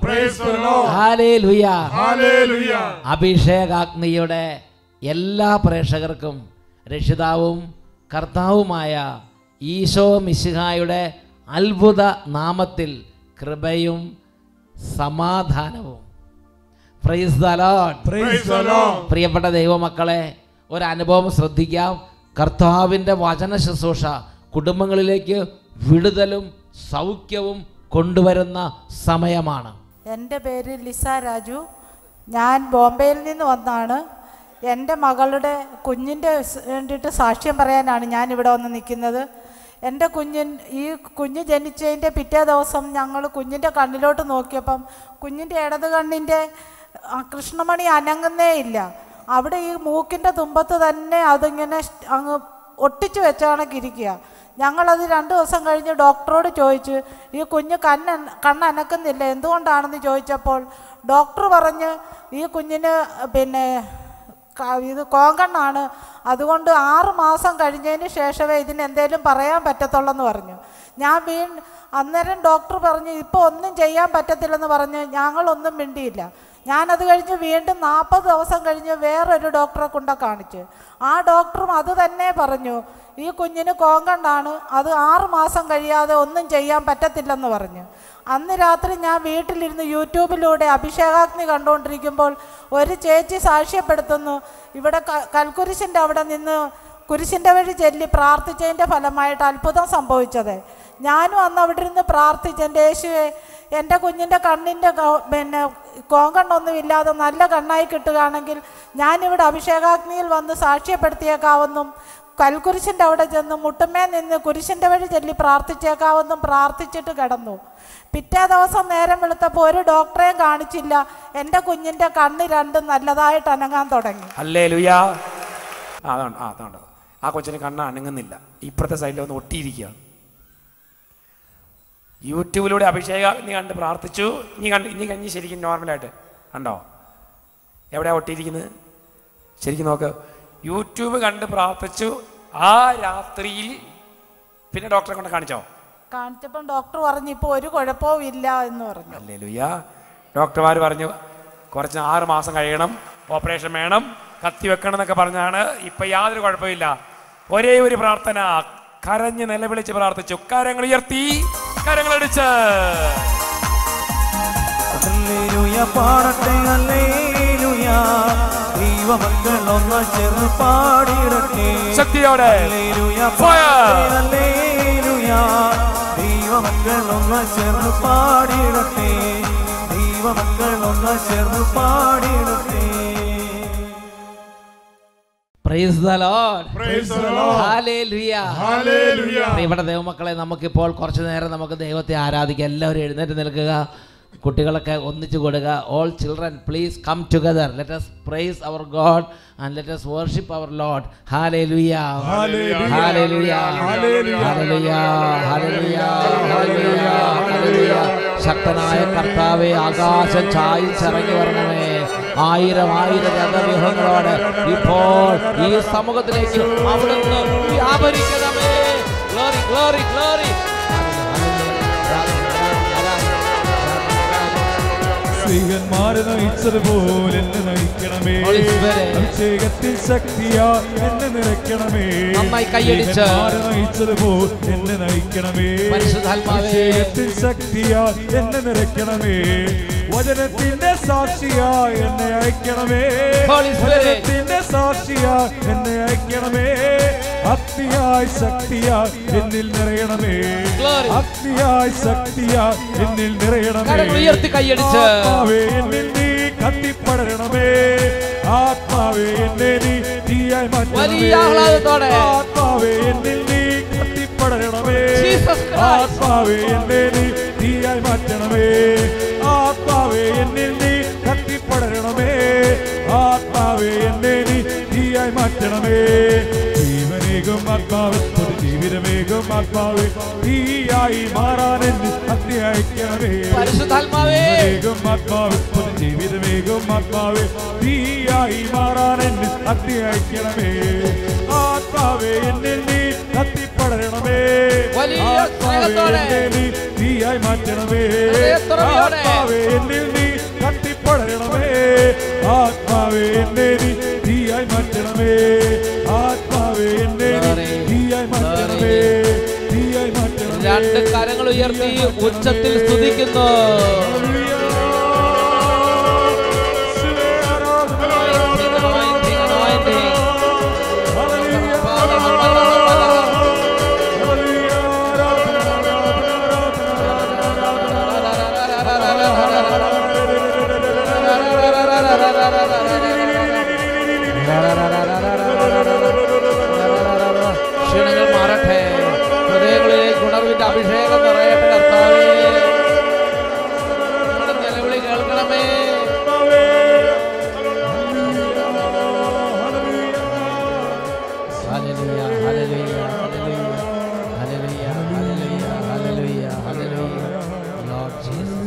Praise the Lord. Hallelujah. അഭിഷേകാഗ്നിയുടെ എല്ലാ പ്രേക്ഷകർക്കും രക്ഷിതാവും കർത്താവുമായ ഈശോ മിശിഹായുടെ അത്ഭുത നാമത്തിൽ കൃപയും സമാധാനവും പ്രൈസ് ദ. പ്രിയപ്പെട്ട ദൈവമക്കളെ ഒരനുഭവം ശ്രദ്ധിക്കാം കർത്താവിന്റെ വചന ശുശ്രൂഷ കുടുംബങ്ങളിലേക്ക് വിടുതലും സൗഖ്യവും കൊണ്ടുവരുന്ന സമയമാണ്. എന്റെ പേര് ലിസ രാജു. ഞാൻ ബോംബെയിൽ നിന്ന് വന്നാണ്. എന്റെ മകളുടെ കുഞ്ഞിന്റെ വേണ്ടിയിട്ട് സാക്ഷ്യം പറയാനാണ് ഞാൻ ഇവിടെ വന്ന് നിൽക്കുന്നത്. എന്റെ കുഞ്ഞിൻ ഈ കുഞ്ഞ് ജനിച്ചതിന്റെ പിറ്റേ ദിവസം ഞങ്ങൾ കുഞ്ഞിന്റെ കണ്ണിലോട്ട് നോക്കിയപ്പം കുഞ്ഞിന്റെ ഇടത് കണ്ണിന്റെ കൃഷ്ണമണി അനങ്ങുന്നേ ഇല്ല. അവിടെ ഈ മൂക്കിന്റെ തുമ്പത്ത് തന്നെ അതിങ്ങനെ അങ്ങ് ഒട്ടിച്ചു വെച്ച കണക്കിരിക്കുക ഞങ്ങളത് രണ്ട് ദിവസം കഴിഞ്ഞ് ഡോക്ടറോട് ചോദിച്ചു ഈ കുഞ്ഞ് കണ്ണ് കണ്ണനക്കുന്നില്ല എന്തുകൊണ്ടാണെന്ന് ചോദിച്ചപ്പോൾ ഡോക്ടർ പറഞ്ഞ് ഈ കുഞ്ഞിന് പിന്നെ ഇത് കോങ്കണ്ണാണ് അതുകൊണ്ട് ആറ് മാസം കഴിഞ്ഞതിന് ശേഷമേ ഇതിന് എന്തേലും പറയാൻ പറ്റത്തുള്ളെന്ന് പറഞ്ഞു. ഞാൻ വീ അന്നേരം ഡോക്ടർ പറഞ്ഞു ഇപ്പോൾ ഒന്നും ചെയ്യാൻ പറ്റത്തില്ലെന്ന് പറഞ്ഞ് ഞങ്ങളൊന്നും മിണ്ടിയില്ല. ഞാനത് കഴിഞ്ഞ് വീണ്ടും നാൽപ്പത് ദിവസം കഴിഞ്ഞ് വേറൊരു ഡോക്ടറെ കൊണ്ട കാണിച്ചു. ആ ഡോക്ടറും അത് തന്നെ പറഞ്ഞു ഈ കുഞ്ഞിന് കോങ്കണ്ടാണ് അത് ആറ് മാസം കഴിയാതെ ഒന്നും ചെയ്യാൻ പറ്റത്തില്ലെന്ന് പറഞ്ഞു. അന്ന് രാത്രി ഞാൻ വീട്ടിലിരുന്ന് യൂട്യൂബിലൂടെ അഭിഷേകാഗ്നി കണ്ടുകൊണ്ടിരിക്കുമ്പോൾ ഒരു ചേച്ചി സാക്ഷ്യപ്പെടുത്തുന്നു ഇവിടെ കൽക്കുരിശിന്റെ അവിടെ നിന്ന് കുരിശിന്റെ വഴി ചെല്ലി പ്രാർത്ഥിച്ചതിന്റെ ഫലമായിട്ട് അത്ഭുതം സംഭവിച്ചത്. ഞാനും അന്ന് അവിടെ ഇരുന്ന് പ്രാർത്ഥിച്ചു എന്റെ യേശുവെ എന്റെ കുഞ്ഞിന്റെ കണ്ണിന്റെ പിന്നെ കോങ്കണ്ണൊന്നും ഇല്ലാതെ നല്ല കണ്ണായി കിട്ടുകയാണെങ്കിൽ ഞാനിവിടെ അഭിഷേകാഗ്നിയിൽ വന്ന് സാക്ഷ്യപ്പെടുത്തിയേക്കാവെന്നും കൽക്കുരിശിന്റെ അവിടെ ചെന്ന് മുട്ടുമേ നിന്ന് കുരിശിന്റെ വഴി ചൊല്ലി പ്രാർത്ഥിച്ചേക്കാവെന്നും പ്രാർത്ഥിച്ചിട്ട് കിടന്നു പിറ്റേ ദിവസം നേരം വെളുത്തപ്പോൾ ഒരു ഡോക്ടറെയും കാണിച്ചില്ല എന്റെ കുഞ്ഞിന്റെ കണ്ണ് രണ്ടും നല്ലതായിട്ട് അനങ്ങാൻ തുടങ്ങി അല്ലേ ലുയാ അതാണ് ആ ആ കൊച്ചിന് കണ്ണ് അനങ്ങുന്നില്ല ഇപ്പുറത്തെ സൈഡിൽ ഒന്ന് ഒട്ടിയിരിക്കുകയാണ് യൂട്യൂബിലൂടെ അഭിഷേക നീ കണ്ട് പ്രാർത്ഥിച്ചു. നീ കണ്ട് ഇനി കഞ്ഞി ശരിക്കും നോർമലായിട്ട് കണ്ടോ? എവിടെയാണ് ഒട്ടിയിരിക്കുന്നത്? ശരിക്കും നോക്ക്. യൂട്യൂബ് കണ്ട് പ്രാർത്ഥിച്ചു. ആ രാത്രിയിൽ പിന്നെ ഡോക്ടറെ കൊണ്ട് കാണിച്ചോ? കാണിച്ചപ്പോൾ ഡോക്ടർ പറഞ്ഞു ഇപ്പോൾ ഒരു കുഴപ്പവും ഇല്ല എന്ന് പറഞ്ഞു. അല്ലേ ലുയ്യ ഡോക്ടർമാർ പറഞ്ഞു കുറച്ച് ആറ് മാസം കഴിയണം ഓപ്പറേഷൻ വേണം കത്തി വെക്കണം എന്നൊക്കെ പറഞ്ഞാണ്. ഇപ്പം യാതൊരു കുഴപ്പമില്ല ഒരേ ഒരു പ്രാർത്ഥന. കരഞ്ഞ് നിലവിളിച്ച് പ്രാർത്ഥിച്ചു. കരങ്ങൾ ഉയർത്തി. കരങ്ങളടിച്ച് പാടട്ടെ ദൈവമക്കൾ ഒന്ന് ചേർന്ന് പാടിയിടട്ടെ. ശക്തിയോടെ. ദൈവമക്കൾ ഒന്ന് ചേർന്ന് പാടിയിടട്ടെ. ദൈവമക്കൾ ഒന്ന് ചേർന്ന് പാടിയിടട്ടെ. പ്രിയപ്പെട്ട ദൈവമക്കളെ നമുക്കിപ്പോൾ കുറച്ചു നേരം നമുക്ക് ദൈവത്തെ ആരാധിക്കാം എല്ലാവരും എഴുന്നേറ്റ് നിൽക്കുക കുട്ടികളൊക്കെ ഒന്നിച്ചു കൊടുക്കുക all children please come together let us praise our god and let us worship our lord. Hallelujah hallelujah hallelujah hallelujah ശക്തനായ കർത്താവെ ആകാശം ചായിച്ചിറങ്ങി വരണമേ ആയിരം ആയിരം രഥവ്യൂഹങ്ങളോടെ ഇപ്പോൾ ഈ സമൂഹത്തിലേക്ക് അവിടുന്ന് വ്യാപരിക്കണമേ. ഗ്ലോറി ഗ്ലോറി ഗ്ലോറി സ്ത്രീകന്മാരെ നയിച്ചതുപോലെ എന്നെ നയിക്കണമേ. അഭിഷേകത്തിൽ ശക്തിയാ എന്നെ നിറയ്ക്കണമേ. സ്ത്രീകന്മാരെ നയിച്ചതുപോലെ എന്നെ നയിക്കണമേ. അഭിഷേകത്തിൽ ശക്തിയാ എന്നെ നിറയ്ക്കണമേ. വചനത്തിന്റെ സാക്ഷിയാ എന്നെ അയക്കണമേ. വചനത്തിന്റെ സാക്ഷിയാ എന്നെ അയക്കണമേ. അഗ്നിയായി ശക്തിയായി എന്നിൽ നിറയണമേ Glory. അഗ്നിയായി ശക്തിയായി എന്നിൽ നിറയണമേ കരങ്ങൾ ഉയർത്തി കൈയടിച്ച്. ആത്മാവേ എന്നിൽ നീ കത്തിപ്പടരണമേ ആത്മാവേ എന്നെ നീ തീയായി മാറ്റണമേ വലിയ ആഹ്ലാദത്തോടെ. ആത്മാവേ എന്നിൽ നീ കത്തിപ്പടരണമേ Jesus Christ. ആത്മാവേ എന്നെ നീ തീയായി മാറ്റണമേ ആത്മാവേ എന്നിൽ നീ കത്തിപ്പടരണമേ ആത്മാവേ എന്നെ നീ തീയായി മാറ്റണമേ. ജീവനേകും ആത്മാവ് ഒരു ജീവിതമേകും ആത്മാവ്. തീയായി മാറാൻ എന്നെ അത്യായിക്കണമേ ആത്മാവ് ഒരു ജീവിതമേകും ആത്മാവ്. തീയായി മാറാൻ എന്നെ അത്യായിക്കണമേ ആത്മാവേ എന്നെ നീ കത്തിപ്പടരണമേ വലിയ ആത്മാവേ. എന്നെ നീ തീയായി മാറ്റണമേ. ആത്മാവേ എന്നിൽ നീ കട്ടിപ്പടയണമേ ആത്മാവേ എന്നെ നീ തീയായി മാറ്റണമേ. ആത്മാവേ Glory. തീയായി മാറ്റണമേ. തീയായി മാറ്റണമേ. രണ്ട് കരങ്ങൾ ഉയർത്തി ഉച്ചത്തിൽ സ്തുതിക്കുന്നു. അഭിഷേകം നിറയട്ടെ കർത്താവേ നമ്മുടെ നിലവിളി കേൾക്കണമേ hallelujah, hallelujah, hallelujah, hallelujah, hallelujah, hallelujah, hallelujah. Lord Jesus,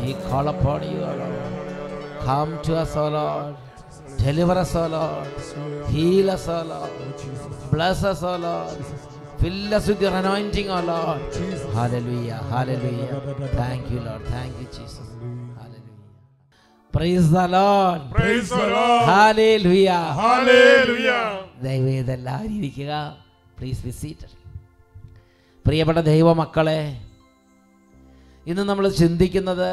we call upon you, O Lord. Come to us, O Lord. Deliver us, O Lord. Heal us, O Lord. Bless us, O Lord. Fill us with your anointing, O oh Lord. Jesus. Hallelujah, hallelujah. Thank you, Lord. Thank you, Jesus. Hallelujah. Praise the Lord. Praise the Lord. Hallelujah. Hallelujah. എല്ലാവരും ഇരിക്കുക please visit പ്രിയപ്പെട്ട ദൈവമക്കളെ ഇന്ന് നമ്മൾ ചിന്തിക്കുന്നത്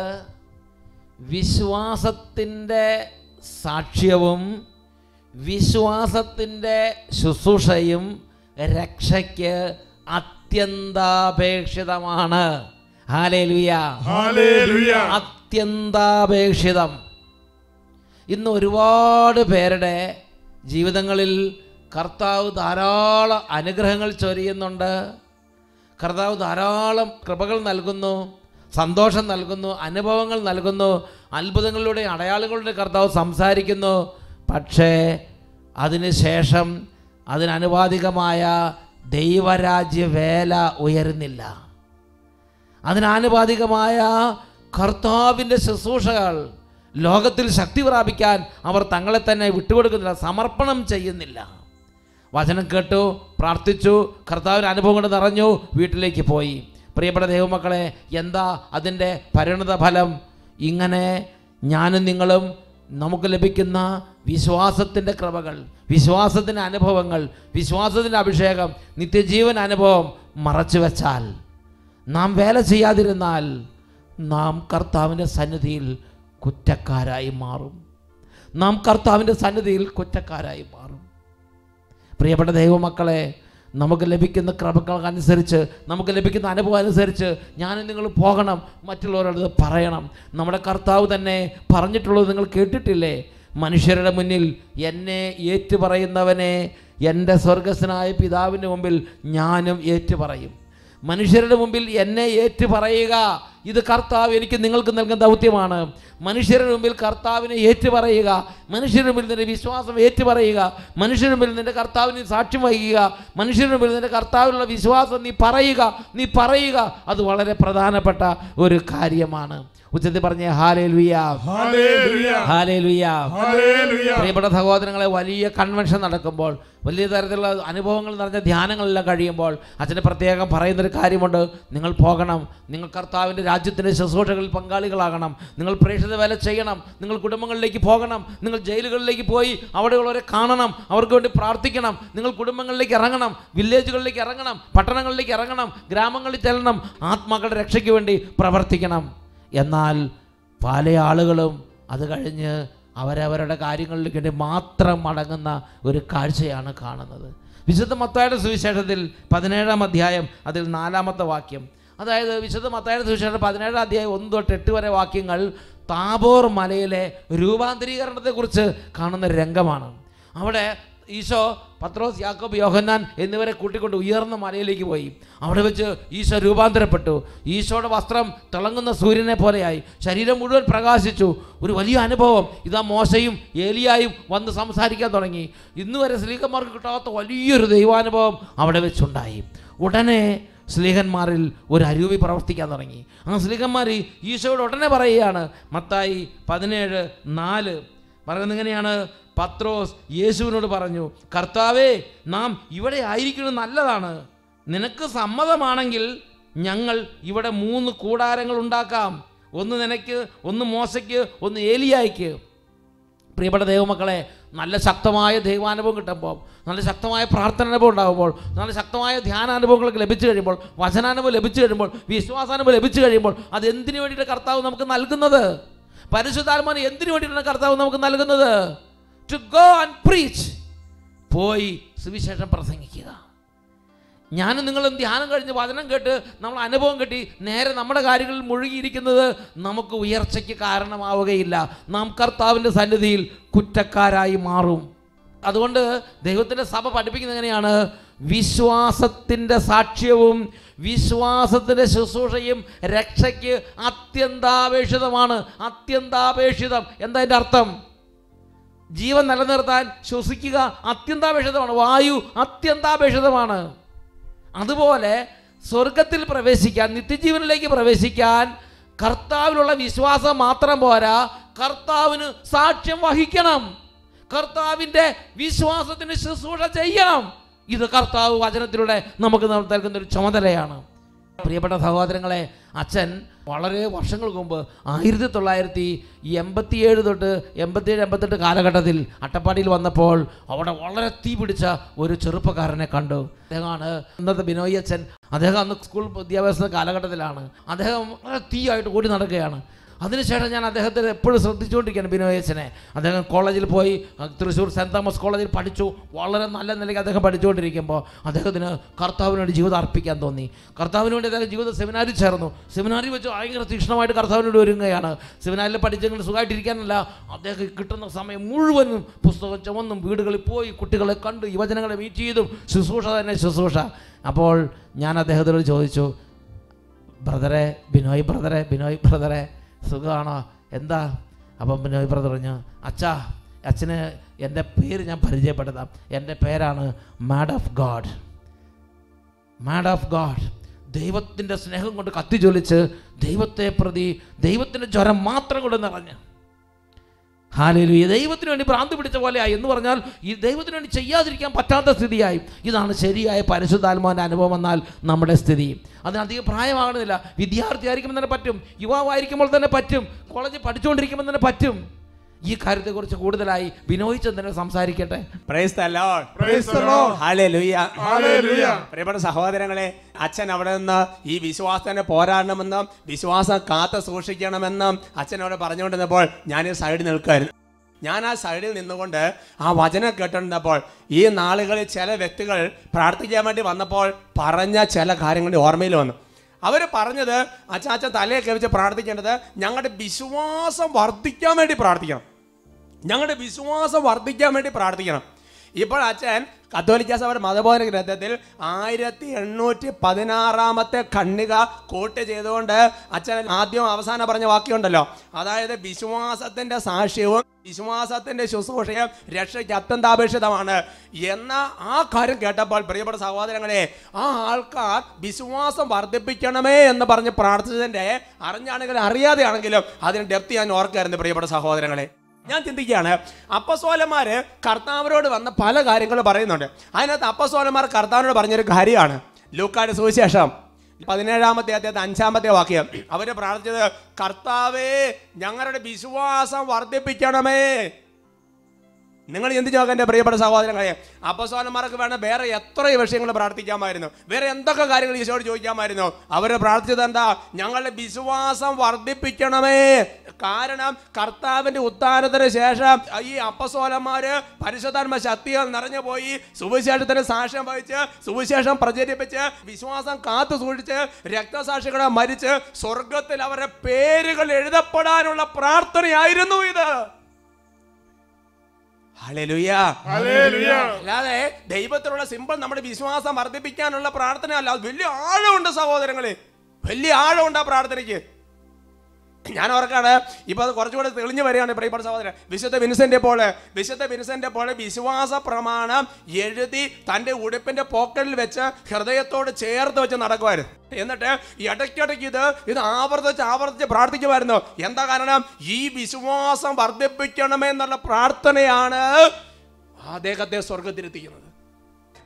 വിശ്വാസത്തിന്റെ സാക്ഷ്യവും വിശ്വാസത്തിന്റെ ശുശ്രൂഷയും രക്ഷയ്ക്ക് അത്യന്താപേക്ഷിതമാണ്. അത്യന്താപേക്ഷിതം. ഇന്ന് ഒരുപാട് പേരുടെ ജീവിതങ്ങളിൽ കർത്താവ് ധാരാളം അനുഗ്രഹങ്ങൾ ചൊരിയുന്നുണ്ട്. കർത്താവ് ധാരാളം കൃപകൾ നൽകുന്നു സന്തോഷം നൽകുന്നു അനുഭവങ്ങൾ നൽകുന്നു അത്ഭുതങ്ങളിലൂടെ അടയാളങ്ങളുടെ കർത്താവ് സംസാരിക്കുന്നു. പക്ഷേ അതിനുശേഷം അതിനനുപാതികമായ ദൈവരാജ്യ വേല ഉയരുന്നില്ല. അതിനാനുപാതികമായ കർത്താവിന്റെ ശുശ്രൂഷകൾ ലോകത്തിൽ ശക്തി പ്രാപിക്കാൻ അവർ തങ്ങളെ തന്നെ വിട്ടുകൊടുക്കുന്നില്ല സമർപ്പണം ചെയ്യുന്നില്ല. വചനം കേട്ടു പ്രാർത്ഥിച്ചു കർത്താവിന്റെ അനുഭവം കൊണ്ട് നിറഞ്ഞു വീട്ടിലേക്ക് പോയി. പ്രിയപ്പെട്ട ദൈവമക്കളെ എന്താ അതിന്റെ പരിണത ഫലം ഇങ്ങനെ ഞാനും നിങ്ങളും നമുക്ക് ലഭിക്കുന്ന വിശ്വാസത്തിന്റെ ക്രമകൾ വിശ്വാസത്തിന്റെ അനുഭവങ്ങൾ വിശ്വാസത്തിന്റെ അഭിഷേകം നിത്യജീവൻ അനുഭവം മറച്ചു വച്ചാൽ നാം വേല ചെയ്യാതിരുന്നാൽ നാം കർത്താവിന്റെ സന്നിധിയിൽ കുറ്റക്കാരായി മാറും. നാം കർത്താവിന്റെ സന്നിധിയിൽ കുറ്റക്കാരായി മാറും. പ്രിയപ്പെട്ട ദൈവമക്കളെ നമുക്ക് ലഭിക്കുന്ന ക്രമങ്ങൾക്കനുസരിച്ച് നമുക്ക് ലഭിക്കുന്ന അനുഭവം അനുസരിച്ച് ഞാൻ നിങ്ങൾ പോകണം മറ്റുള്ളവരോട് പറയണം. നമ്മുടെ കർത്താവ് തന്നെ പറഞ്ഞിട്ടുള്ളത് നിങ്ങൾ കേട്ടിട്ടില്ലേ? മനുഷ്യരുടെ മുന്നിൽ എന്നെ ഏറ്റുപറയുന്നവനെ എന്റെ സ്വർഗസ്വനായ പിതാവിന്റെ മുമ്പിൽ ഞാനും ഏറ്റുപറയും. മനുഷ്യരുടെ മുമ്പിൽ എന്നെ ഏറ്റു പറയുക ഇത് കർത്താവ് എനിക്ക് നിങ്ങൾക്ക് നൽകുന്ന ദൗത്യമാണ്. മനുഷ്യരുടെ മുമ്പിൽ കർത്താവിനെ ഏറ്റുപറയുക മനുഷ്യരുടെ മുമ്പിൽ നിന്റെ വിശ്വാസം ഏറ്റുപറയുക മനുഷ്യരുടെ മുമ്പിൽ നിന്റെ കർത്താവിന് സാക്ഷ്യം വഹിക്കുക മനുഷ്യരുടെ മുമ്പിൽ നിന്റെ കർത്താവിനുള്ള വിശ്വാസം നീ പറയുക നീ പറയുക അത് വളരെ പ്രധാനപ്പെട്ട ഒരു കാര്യമാണ്. ഉച്ചത്തിൽ പറഞ്ഞ. ഹാലേ ലുയാ പ്രിയപ്പെട്ട സഹോദരങ്ങളെ വലിയ കൺവെൻഷൻ നടക്കുമ്പോൾ വലിയ തരത്തിലുള്ള അനുഭവങ്ങൾ നിറഞ്ഞ ധ്യാനങ്ങളെല്ലാം കഴിയുമ്പോൾ അച്ഛന് പ്രത്യേകം പറയുന്നൊരു കാര്യമുണ്ട്. നിങ്ങൾ പോകണം. നിങ്ങൾ കർത്താവിന്റെ രാജ്യത്തിന്റെ ശുശ്രൂഷകളിൽ പങ്കാളികളാകണം. നിങ്ങൾ പ്രേക്ഷിത വേല ചെയ്യണം. നിങ്ങൾ കുടുംബങ്ങളിലേക്ക് പോകണം. നിങ്ങൾ ജയിലുകളിലേക്ക് പോയി അവിടെയുള്ളവരെ കാണണം. അവർക്ക് വേണ്ടി പ്രാർത്ഥിക്കണം. നിങ്ങൾ കുടുംബങ്ങളിലേക്ക് ഇറങ്ങണം. വില്ലേജുകളിലേക്ക് ഇറങ്ങണം. പട്ടണങ്ങളിലേക്ക് ഇറങ്ങണം. ഗ്രാമങ്ങളിൽ ചെല്ലണം. ആത്മാക്കളുടെ രക്ഷയ്ക്ക് വേണ്ടി പ്രവർത്തിക്കണം. എന്നാൽ പല ആളുകളും അത് കഴിഞ്ഞ് അവരവരുടെ കാര്യങ്ങളിലേക്ക് വേണ്ടി മാത്രം മടങ്ങുന്ന ഒരു കാഴ്ചയാണ് കാണുന്നത്. വിശുദ്ധ മത്തായുടെ സുവിശേഷത്തിൽ പതിനേഴാം അധ്യായം അതിൽ നാലാമത്തെ വാക്യം. അതായത് വിശുദ്ധ മത്തായ സുവിശേഷം പതിനേഴാം അധ്യായം ഒന്ന് തൊട്ട് എട്ട് വരെ വാക്യങ്ങൾ താബോർ മലയിലെ രൂപാന്തരീകരണത്തെക്കുറിച്ച് കാണുന്ന രംഗമാണ്. അവിടെ ഈശോ പത്രോസ് യാക്കോബ് യോഹന്നാൻ എന്നിവരെ കൂട്ടിക്കൊണ്ട് ഉയർന്ന മലയിലേക്ക് പോയി. അവിടെ വെച്ച് ഈശോ രൂപാന്തരപ്പെട്ടു. ഈശോയുടെ വസ്ത്രം തിളങ്ങുന്ന സൂര്യനെ പോലെയായി. ശരീരം മുഴുവൻ പ്രകാശിച്ചു. ഒരു വലിയ അനുഭവം. ഇതാ മോശയും ഏലിയായും വന്ന് സംസാരിക്കാൻ തുടങ്ങി. ഇന്നുവരെ സ്ത്രീകന്മാർക്ക് കിട്ടാത്ത വലിയൊരു ദൈവാനുഭവം അവിടെ വെച്ചുണ്ടായി. ഉടനെ സ്ലീഹന്മാരിൽ ഒരു അരൂപി പ്രവർത്തിക്കാൻ തുടങ്ങി. ആ സ്ലീഹന്മാർ ഈശോയോട് ഉടനെ പറയുകയാണ് മത്തായി പതിനേഴ് നാല്. പറയുന്നത് എങ്ങനെയാണ്? പത്രോസ് യേശുവിനോട് പറഞ്ഞു കർത്താവേ നാം ഇവിടെ ആയിരിക്കുന്നത് നല്ലതാണ്. നിനക്ക് സമ്മതമാണെങ്കിൽ ഞങ്ങൾ ഇവിടെ മൂന്ന് കൂടാരങ്ങൾ ഉണ്ടാക്കാം. ഒന്ന് നിനക്ക് ഒന്ന് മോശയ്ക്ക് ഒന്ന് ഏലിയായിക്ക്. പ്രിയപ്പെട്ട ദൈവമക്കളെ നല്ല ശക്തമായ ദൈവാനുഭവം കിട്ടുമ്പോൾ നല്ല ശക്തമായ പ്രാർത്ഥനാനുഭവം ഉണ്ടാകുമ്പോൾ നല്ല ശക്തമായ ധ്യാനാനുഭവങ്ങളൊക്കെ ലഭിച്ചു കഴിയുമ്പോൾ വചനാനുഭവം ലഭിച്ചു കഴിയുമ്പോൾ വിശ്വാസാനുഭവം ലഭിച്ചു കഴിയുമ്പോൾ അത് എന്തിനു വേണ്ടിയിട്ട് കർത്താവ് നമുക്ക് നൽകുന്നത്? പരിശുദ്ധാത്മാവിന് എന്തിനു വേണ്ടിയിട്ടാണ് കർത്താവ് നമുക്ക് നൽകുന്നത്? ടു ഗോ ആൻഡ് പ്രീച്ച് പോയി സുവിശേഷം പ്രസംഗിക്കുക. ഞാനും നിങ്ങളും ധ്യാനം കഴിഞ്ഞ് വചനം കേട്ട് നമ്മൾ അനുഭവം കിട്ടി. നേരെ നമ്മുടെ കാര്യങ്ങളിൽ മുഴുകിയിരിക്കുന്നത് നമുക്ക് ഉയർച്ചയ്ക്ക് കാരണമാവുകയില്ല. നാം കർത്താവിന്റെ സന്നിധിയിൽ കുറ്റക്കാരായി മാറും. അതുകൊണ്ട് ദൈവത്തിന്റെ സഭ പഠിപ്പിക്കുന്നത് എങ്ങനെയാണ്? വിശ്വാസത്തിന്റെ സാക്ഷ്യവും വിശ്വാസത്തിന്റെ ശുശ്രൂഷയും രക്ഷയ്ക്ക് അത്യന്താപേക്ഷിതമാണ്. അത്യന്താപേക്ഷിതം. എന്താ അതിന്റെ അർത്ഥം? ജീവൻ നിലനിർത്താൻ ശ്വസിക്കുക അത്യന്താപേക്ഷിതമാണ്. വായു അത്യന്താപേക്ഷിതമാണ്. അതുപോലെ സ്വർഗത്തിൽ പ്രവേശിക്കാൻ നിത്യജീവനിലേക്ക് പ്രവേശിക്കാൻ കർത്താവിലുള്ള വിശ്വാസം മാത്രം പോരാ കർത്താവിന് സാക്ഷ്യം വഹിക്കണം. കർത്താവിന്റെ വിശ്വാസത്തിന് ശുശ്രൂഷ ചെയ്യണം. ഇത് കർത്താവ് വചനത്തിലൂടെ നമുക്ക് നൽകുന്ന ഒരു ചുമതലയാണ്. പ്രിയപ്പെട്ട സഹോദരങ്ങളെ അച്ഛൻ വളരെ വർഷങ്ങൾക്ക് മുമ്പ് ആയിരത്തി തൊള്ളായിരത്തി എൺപത്തിയേഴ് തൊട്ട് എൺപത്തിയേഴ് എൺപത്തെട്ട് കാലഘട്ടത്തിൽ അട്ടപ്പാടിയിൽ വന്നപ്പോൾ അവിടെ വളരെ തീ പിടിച്ച ഒരു ചെറുപ്പക്കാരനെ കണ്ടു. അദ്ദേഹമാണ് ഇന്നത്തെ ബിനോയ് അച്ഛൻ. അദ്ദേഹം അന്ന് സ്കൂൾ വിദ്യാഭ്യാസ കാലഘട്ടത്തിലാണ്. അദ്ദേഹം വളരെ തീയായിട്ട് ഓടി നടക്കുകയാണ്. അതിനുശേഷം ഞാൻ അദ്ദേഹത്തെ എപ്പോഴും ശ്രദ്ധിച്ചുകൊണ്ടിരിക്കുകയാണ് ബിനോയേച്ചനെ. അദ്ദേഹം കോളേജിൽ പോയി തൃശ്ശൂർ സെന്റ് തോമസ് കോളേജിൽ പഠിച്ചു. വളരെ നല്ല നിലയ്ക്ക് അദ്ദേഹം പഠിച്ചുകൊണ്ടിരിക്കുമ്പോൾ അദ്ദേഹത്തിന് കർത്താവിന് വേണ്ടി ജീവിതം അർപ്പിക്കാൻ തോന്നി. കർത്താവിന് വേണ്ടി അദ്ദേഹം ജീവിതം സെമിനാരിൽ ചേർന്നു. സെമിനാരിൽ വെച്ച് ഭയങ്കര തീക്ഷണമായിട്ട് കർത്താവിനോട് ഒരുങ്ങുകയാണ്. സെമിനാരിൽ പഠിച്ചെങ്കിൽ സുഖമായിട്ടിരിക്കാനല്ല. അദ്ദേഹം കിട്ടുന്ന സമയം മുഴുവനും പുസ്തകം ചുമന്നും വീടുകളിൽ പോയി കുട്ടികളെ കണ്ട് യുവജനങ്ങളെ മീറ്റ് ചെയ്തും ശുശ്രൂഷ തന്നെ ശുശ്രൂഷ. അപ്പോൾ ഞാൻ അദ്ദേഹത്തോട് ചോദിച്ചു ബ്രദറെ ബിനോയ് ബ്രദറെ ബിനോയ് ബ്രദറെ സുഖമാണോ എന്താ? അപ്പം പിന്നെ ബ്രദർ പറഞ്ഞു അച്ഛാ അച്ഛന് എന്റെ പേര് ഞാൻ പരിചയപ്പെടുത്താം എന്റെ പേരാണ് man of God man of God ദൈവത്തിന്റെ സ്നേഹം കൊണ്ട് കത്തിജ്വലിച്ച് ദൈവത്തെ പ്രതി ദൈവത്തിന്റെ ജ്വരം മാത്രം കൊണ്ട് നിറഞ്ഞ്. ഹാലേലുയ. ദൈവത്തിന് വേണ്ടി ഭ്രാന്ത് പിടിച്ച പോലെയായി എന്ന് പറഞ്ഞാൽ ഈ ദൈവത്തിന് വേണ്ടി ചെയ്യാതിരിക്കാൻ പറ്റാത്ത സ്ഥിതിയായി. ഇതാണ് ശരിയായ പരിശുദ്ധാത്മാവിന്റെ അനുഭവം എന്നാൽ നമ്മുടെ സ്ഥിതി. അതിനധികം പ്രായമാകണമെന്നില്ല. വിദ്യാർത്ഥി ആയിരിക്കുമ്പോൾ തന്നെ പറ്റും. യുവാവായിരിക്കുമ്പോൾ തന്നെ പറ്റും. കോളേജിൽ പഠിച്ചുകൊണ്ടിരിക്കുമ്പോൾ തന്നെ പറ്റും. ഈ കാര്യത്തെക്കുറിച്ച് കൂടുതലായി ബിനോയ് ചന്ദ്രൻ സംസാരിക്കട്ടെ. പ്രിയപ്പെട്ട സഹോദരങ്ങളെ അച്ഛൻ അവിടെ നിന്ന് ഈ വിശ്വാസത്തിനെ പോരാടണമെന്നും വിശ്വാസം കാത്തു സൂക്ഷിക്കണമെന്നും അച്ഛൻ അവിടെ പറഞ്ഞുകൊണ്ടിരുന്നപ്പോൾ ഞാൻ ഈ സൈഡിൽ നിൽക്കായിരുന്നു ഞാൻ ആ സൈഡിൽ നിന്നുകൊണ്ട് ആ വചനം കേട്ടിരുന്നപ്പോൾ ഈ നാളുകളിൽ ചില വ്യക്തികൾ പ്രാർത്ഥിക്കാൻ വേണ്ടി വന്നപ്പോൾ പറഞ്ഞ ചില കാര്യങ്ങളുടെ ഓർമ്മയിൽ വന്നു. അവർ പറഞ്ഞത് അച്ചാച്ച തലയൊക്കെ വെച്ച് പ്രാർത്ഥിക്കേണ്ടത് ഞങ്ങളുടെ വിശ്വാസം വർദ്ധിക്കാൻ വേണ്ടി പ്രാർത്ഥിക്കണം. ഞങ്ങളുടെ വിശ്വാസം വർദ്ധിക്കാൻ വേണ്ടി പ്രാർത്ഥിക്കണം. ഇപ്പോൾ അച്ഛൻ കത്തോലിക്ക സഭയുടെ മതബോധന ഗ്രന്ഥത്തിൽ ആയിരത്തി എണ്ണൂറ്റി പതിനാറാമത്തെ ഖണ്ണിക കോട്ട് ചെയ്തുകൊണ്ട് അച്ഛൻ ആദ്യം അവസാനം പറഞ്ഞ വാക്യമുണ്ടല്ലോ. അതായത് വിശ്വാസത്തിന്റെ സാക്ഷ്യവും വിശ്വാസത്തിന്റെ ശുശ്രൂഷയും രക്ഷയ്ക്ക് അത്യന്താപേക്ഷിതമാണ്. എന്ന ആ കാര്യം കേട്ടപ്പോൾ പ്രിയപ്പെട്ട സഹോദരങ്ങളെ ആ ആൾക്കാർ വിശ്വാസം വർദ്ധിപ്പിക്കണമേ എന്ന് പറഞ്ഞ് പ്രാർത്ഥിച്ചതിന്റെ അറിഞ്ഞാണെങ്കിലും അറിയാതെയാണെങ്കിലും അതിന് ഡെപ്ത് ഞാൻ ഓർക്കായിരുന്നു പ്രിയപ്പെട്ട സഹോദരങ്ങളെ. ഞാൻ ചിന്തിക്കുകയാണ് അപ്പസോലന്മാർ കർത്താവിനോട് വന്ന പല കാര്യങ്ങൾ പറയുന്നുണ്ട്. അതിനകത്ത് അപ്പസോലന്മാർ കർത്താവിനോട് പറഞ്ഞൊരു കാര്യമാണ്. ലൂക്കാട് സുവിശേഷം പതിനേഴാമത്തെ അദ്ദേഹത്തെ അഞ്ചാമത്തെ വാക്യം. അവർ പ്രാർത്ഥിച്ചത് കർത്താവേ ഞങ്ങളുടെ വിശ്വാസം വർദ്ധിപ്പിക്കണമേ. നിങ്ങൾ എന്ത് നോക്കാൻ എന്റെ പ്രിയപ്പെട്ട സഹോദരങ്ങളെ? അപ്പസ്വാനന്മാർക്ക് വേണം വേറെ എത്ര വിഷയങ്ങൾ പ്രാർത്ഥിക്കാമായിരുന്നു. വേറെ എന്തൊക്കെ കാര്യങ്ങൾ ഈശോട് ചോദിക്കാമായിരുന്നു? അവർ പ്രാർത്ഥിച്ചത് എന്താ? ഞങ്ങളുടെ വിശ്വാസം വർദ്ധിപ്പിക്കണമേ. കാരണം കർത്താവിന്റെ ഉത്ഥാനത്തിന് ശേഷം ഈ അപ്പസോലന്മാര് പരിശുദ്ധാത്മ ശക്തികൾ നിറഞ്ഞു പോയി സുവിശേഷത്തിന് സാക്ഷ്യം വഹിച്ച് സുവിശേഷം പ്രചരിപ്പിച്ച് വിശ്വാസം കാത്തു സൂക്ഷിച്ച് രക്തസാക്ഷികളെ മരിച്ച് സ്വർഗത്തിൽ അവരുടെ പേരുകൾ എഴുതപ്പെടാനുള്ള പ്രാർത്ഥനയായിരുന്നു ഇത്. അല്ലാതെ ദൈവത്തിലുള്ള സിമ്പിൾ നമ്മുടെ വിശ്വാസം വർദ്ധിപ്പിക്കാനുള്ള പ്രാർത്ഥന അല്ല അത് വലിയ ആഴമുണ്ട് സഹോദരങ്ങളെ. വലിയ ആഴമുണ്ട് ആ പ്രാർത്ഥനയ്ക്ക്. ഞാൻ ഓർക്കാണ് ഇപ്പൊ അത് കുറച്ചുകൂടെ തെളിഞ്ഞു വരികയാണ് പ്രിയപ്പെട്ട സഹോദരൻ. വിശുദ്ധ വിൻസന്റെ പോലെ വിശുദ്ധ വിൻസന്റെ പോലെ വിശ്വാസ പ്രമാണം എഴുതി തന്റെ ഉടുപ്പിന്റെ പോക്കറ്റിൽ വെച്ച് ഹൃദയത്തോട് ചേർത്ത് വെച്ച് നടക്കുമായിരുന്നു. എന്നിട്ട് ഇടയ്ക്കിടയ്ക്ക് ഇത് ഇത് ആവർത്തിച്ച് ആവർത്തിച്ച് പ്രാർത്ഥിക്കുമായിരുന്നു. എന്താ കാരണം? ഈ വിശ്വാസം വർദ്ധിപ്പിക്കണമെന്നുള്ള പ്രാർത്ഥനയാണ് അദ്ദേഹത്തെ സ്വർഗത്തിലെത്തിക്കുന്നത്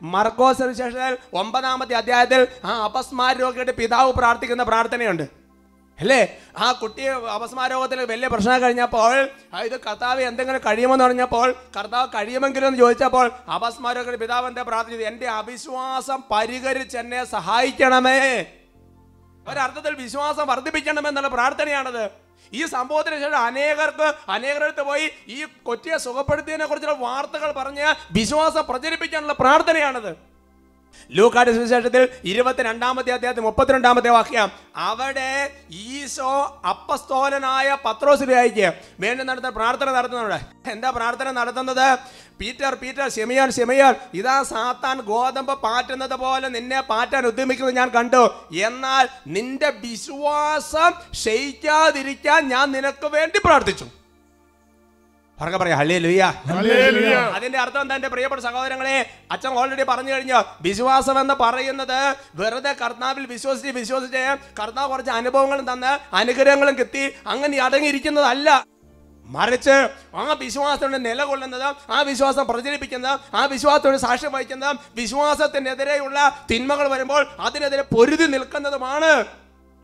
മർക്കോസ് വിശേഷത്തിൽ ഒമ്പതാമത്തെ അധ്യായത്തിൽ ആ അപസ്മാര രോഗിയുടെ പിതാവ് പ്രാർത്ഥിക്കുന്ന പ്രാർത്ഥനയുണ്ട്. അല്ലേ? ആ കുട്ടിയെ അപസ്മാരോഗത്തിൽ വലിയ പ്രശ്നം കഴിഞ്ഞപ്പോൾ ഇത് കർത്താവ് എന്തെങ്കിലും കഴിയുമെന്ന് പറഞ്ഞപ്പോൾ കർത്താവ് കഴിയുമെങ്കിലും എന്ന് ചോദിച്ചപ്പോൾ അപസ്മാരോഗ പിതാവ് എന്താ പ്രാർത്ഥിച്ചത് എന്റെ അവിശ്വാസം പരിഹരിച്ച് എന്നെ സഹായിക്കണമേ. ഒരർത്ഥത്തിൽ വിശ്വാസം വർദ്ധിപ്പിക്കണമെന്നുള്ള പ്രാർത്ഥനയാണത്. ഈ സംഭവത്തിന് ശേഷം അനേകർക്ക് അനേകരടുത്ത് പോയി ഈ കൊറ്റിയെ സുഖപ്പെടുത്തിയതിനെ കുറിച്ചുള്ള വാർത്തകൾ പറഞ്ഞ് വിശ്വാസം പ്രചരിപ്പിക്കാനുള്ള പ്രാർത്ഥനയാണത്. ലൂക്കാട് സുവിശേഷത്തിൽ ഇരുപത്തിരണ്ടാമത്തെ അദ്ദേഹത്തിന് മുപ്പത്തിരണ്ടാമത്തെ വാക്യം. അവിടെ ഈശോ അപ്പസ്തോലനായ പത്രോസിലേക്ക് വേണ്ടി നടത്ത പ്രാർത്ഥന നടത്തുന്നുണ്ട്. എന്താ പ്രാർത്ഥന നടത്തുന്നത്? പീറ്റർ പീറ്റർ ഷെമിയാൻ ഷെമിയാൻ ഇതാ സാത്താൻ ഗോതമ്പ് പാറ്റുന്നത് പോലെ നിന്നെ പാറ്റാൻ ഉദ്യമിക്കുന്നത് ഞാൻ കണ്ടു. എന്നാൽ നിന്റെ വിശ്വാസം ക്ഷയിക്കാതിരിക്കാൻ ഞാൻ നിനക്ക് വേണ്ടി പ്രാർത്ഥിച്ചു. പറഞ്ഞ പറയാ. ലുയ്യ ഹല്ലേലൂയ. അതിന്റെ അർത്ഥം എന്താ? എന്റെ പ്രിയപ്പെട്ട സഹോദരങ്ങളെ അച്ഛൻ ഓൾറെഡി പറഞ്ഞു കഴിഞ്ഞു. വിശ്വാസം എന്ന് പറയുന്നത് വെറുതെ കർത്താവിൽ വിശ്വസിച്ച് വിശ്വസിച്ച് കർത്താവ് കുറച്ച് അനുഭവങ്ങളും തന്ന് അനുഗ്രഹങ്ങളും കിട്ടി അങ്ങനെ അടങ്ങിയിരിക്കുന്നതല്ല. മറിച്ച് ആ വിശ്വാസത്തോടെ നിലകൊള്ളുന്നത് ആ വിശ്വാസം പ്രചരിപ്പിക്കുന്നത് ആ വിശ്വാസത്തോട് സാക്ഷ്യം വഹിക്കുന്നത് വിശ്വാസത്തിനെതിരെയുള്ള തിന്മകൾ വരുമ്പോൾ അതിനെതിരെ പൊരുതി നിൽക്കുന്നതുമാണ്.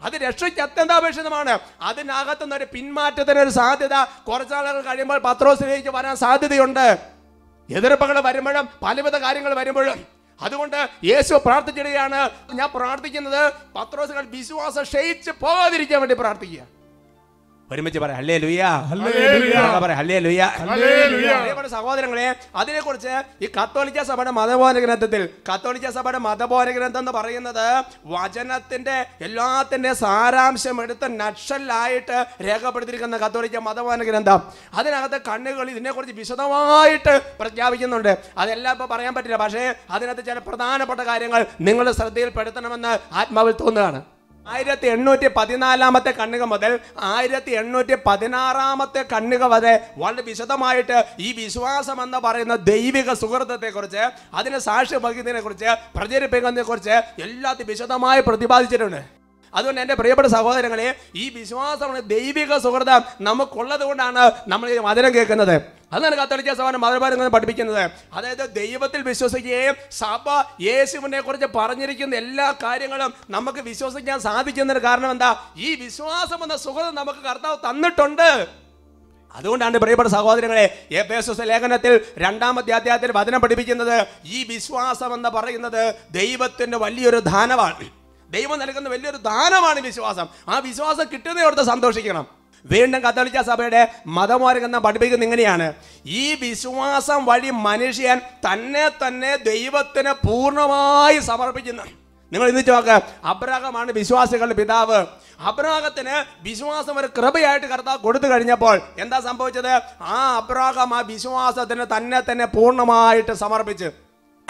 അത് രക്ഷയ്ക്ക് അത്യന്താപേക്ഷിതമാണ്. അതിനകത്തുനിന്ന് ഒരു പിന്മാറ്റത്തിന് ഒരു സാധ്യത കുറച്ചാളുകൾ കഴിയുമ്പോൾ പത്രോസിലേക്ക് വരാൻ സാധ്യതയുണ്ട്. എതിർപ്പുകൾ വരുമ്പോഴും പലവിധ കാര്യങ്ങൾ വരുമ്പോഴും. അതുകൊണ്ട് യേശു പ്രാർത്ഥിച്ചിടുകയാണ്. ഞാൻ പ്രാർത്ഥിക്കുന്നത് പത്രോസുകൾ വിശ്വാസം ക്ഷയിച്ച് പോകാതിരിക്കാൻ വേണ്ടി പ്രാർത്ഥിക്കുക. ഒരുമിച്ച് പറയാം ഹല്ലേ ലുയാ. പറയാം ഹല്ലേ ലുയാ സഹോദരങ്ങളെ അതിനെക്കുറിച്ച് ഈ കത്തോലിക്ക സഭയുടെ മതബോധന ഗ്രന്ഥത്തിൽ കത്തോലിക്ക സഭയുടെ മതബോധന ഗ്രന്ഥം എന്ന് പറയുന്നത് വചനത്തിന്റെ എല്ലാത്തിന്റെ സാരാംശം എടുത്ത് നക്ഷലായിട്ട് രേഖപ്പെടുത്തിയിരിക്കുന്ന കത്തോലിക്ക മതബോധന ഗ്രന്ഥം അതിനകത്ത് കണ്ണുകൾ ഇതിനെക്കുറിച്ച് വിശദമായിട്ട് പ്രഖ്യാപിക്കുന്നുണ്ട്. അതെല്ലാം ഇപ്പൊ പറയാൻ പറ്റില്ല. പക്ഷേ അതിനകത്ത് ചില പ്രധാനപ്പെട്ട കാര്യങ്ങൾ നിങ്ങളുടെ ശ്രദ്ധയിൽപ്പെടുത്തണമെന്ന് ആത്മാവിൽ തോന്നുകയാണ്. ആയിരത്തി എണ്ണൂറ്റി പതിനാലാമത്തെ കണ്ണുക മുതൽ ആയിരത്തി എണ്ണൂറ്റി പതിനാറാമത്തെ കണ്ണുക വരെ വളരെ വിശദമായിട്ട് ഈ വിശ്വാസം എന്ന് പറയുന്ന ദൈവിക സുഹൃത്തത്തെ കുറിച്ച് അതിന് സാക്ഷ്യം വഹിക്കുന്നതിനെ കുറിച്ച് പ്രചരിപ്പിക്കുന്നതിനെ കുറിച്ച് എല്ലാത്തിനും വിശദമായി പ്രതിപാദിച്ചിട്ടുണ്ട്. അതുകൊണ്ട് എന്റെ പ്രിയപ്പെട്ട സഹോദരങ്ങളെ ഈ വിശ്വാസമാണ് ദൈവിക സുഹൃതം നമുക്കുള്ളത് കൊണ്ടാണ് നമ്മൾ ഈ വചനം കേൾക്കുന്നത്. അതാണ് കത്തോലിക്ക സഭ മതപാരങ്ങൾ പഠിപ്പിക്കുന്നത്. അതായത് ദൈവത്തിൽ വിശ്വസിക്കുകയും സഭ യേശുവിനെ കുറിച്ച് പറഞ്ഞിരിക്കുന്ന എല്ലാ കാര്യങ്ങളും നമുക്ക് വിശ്വസിക്കാൻ സാധിക്കുന്നതിന് കാരണം എന്താ? ഈ വിശ്വാസം എന്ന സുഖം നമുക്ക് കർത്താവ് തന്നിട്ടുണ്ട്. അതുകൊണ്ടാണ് പ്രിയപ്പെട്ട സഹോദരങ്ങളെ എബേസസ് ലേഖനത്തിൽ രണ്ടാമത്തെ അധ്യായത്തിൽ വചനം പഠിപ്പിക്കുന്നത്. ഈ വിശ്വാസം എന്ന് പറയുന്നത് ദൈവത്തിന്റെ വലിയൊരു ദാനമാണ്. ദൈവം നൽകുന്ന വലിയൊരു ദാനമാണ് വിശ്വാസം. ആ വിശ്വാസം കിട്ടുന്നതോടത്ത് സന്തോഷിക്കണം. വീണ്ടും കത്തോലിക്ക സഭയുടെ മതമോരകെന്ന് പഠിപ്പിക്കുന്നത് ഇങ്ങനെയാണ്. ഈ വിശ്വാസം വഴി മനുഷ്യൻ തന്നെ തന്നെ ദൈവത്തിന് പൂർണമായി സമർപ്പിക്കുന്നു. നിങ്ങൾ ഇന്ന് നോക്ക് അബ്രാഹമാണ് വിശ്വാസികളുടെ പിതാവ്. അബ്രാഹത്തിന് വിശ്വാസം ഒരു കൃപയായിട്ട് കർത്താവ് കൊടുത്തു കഴിഞ്ഞപ്പോൾ എന്താ സംഭവിച്ചത്? ആ അബ്രാഹം ആ വിശ്വാസത്തിന് തന്നെ തന്നെ പൂർണമായിട്ട് സമർപ്പിച്ച്.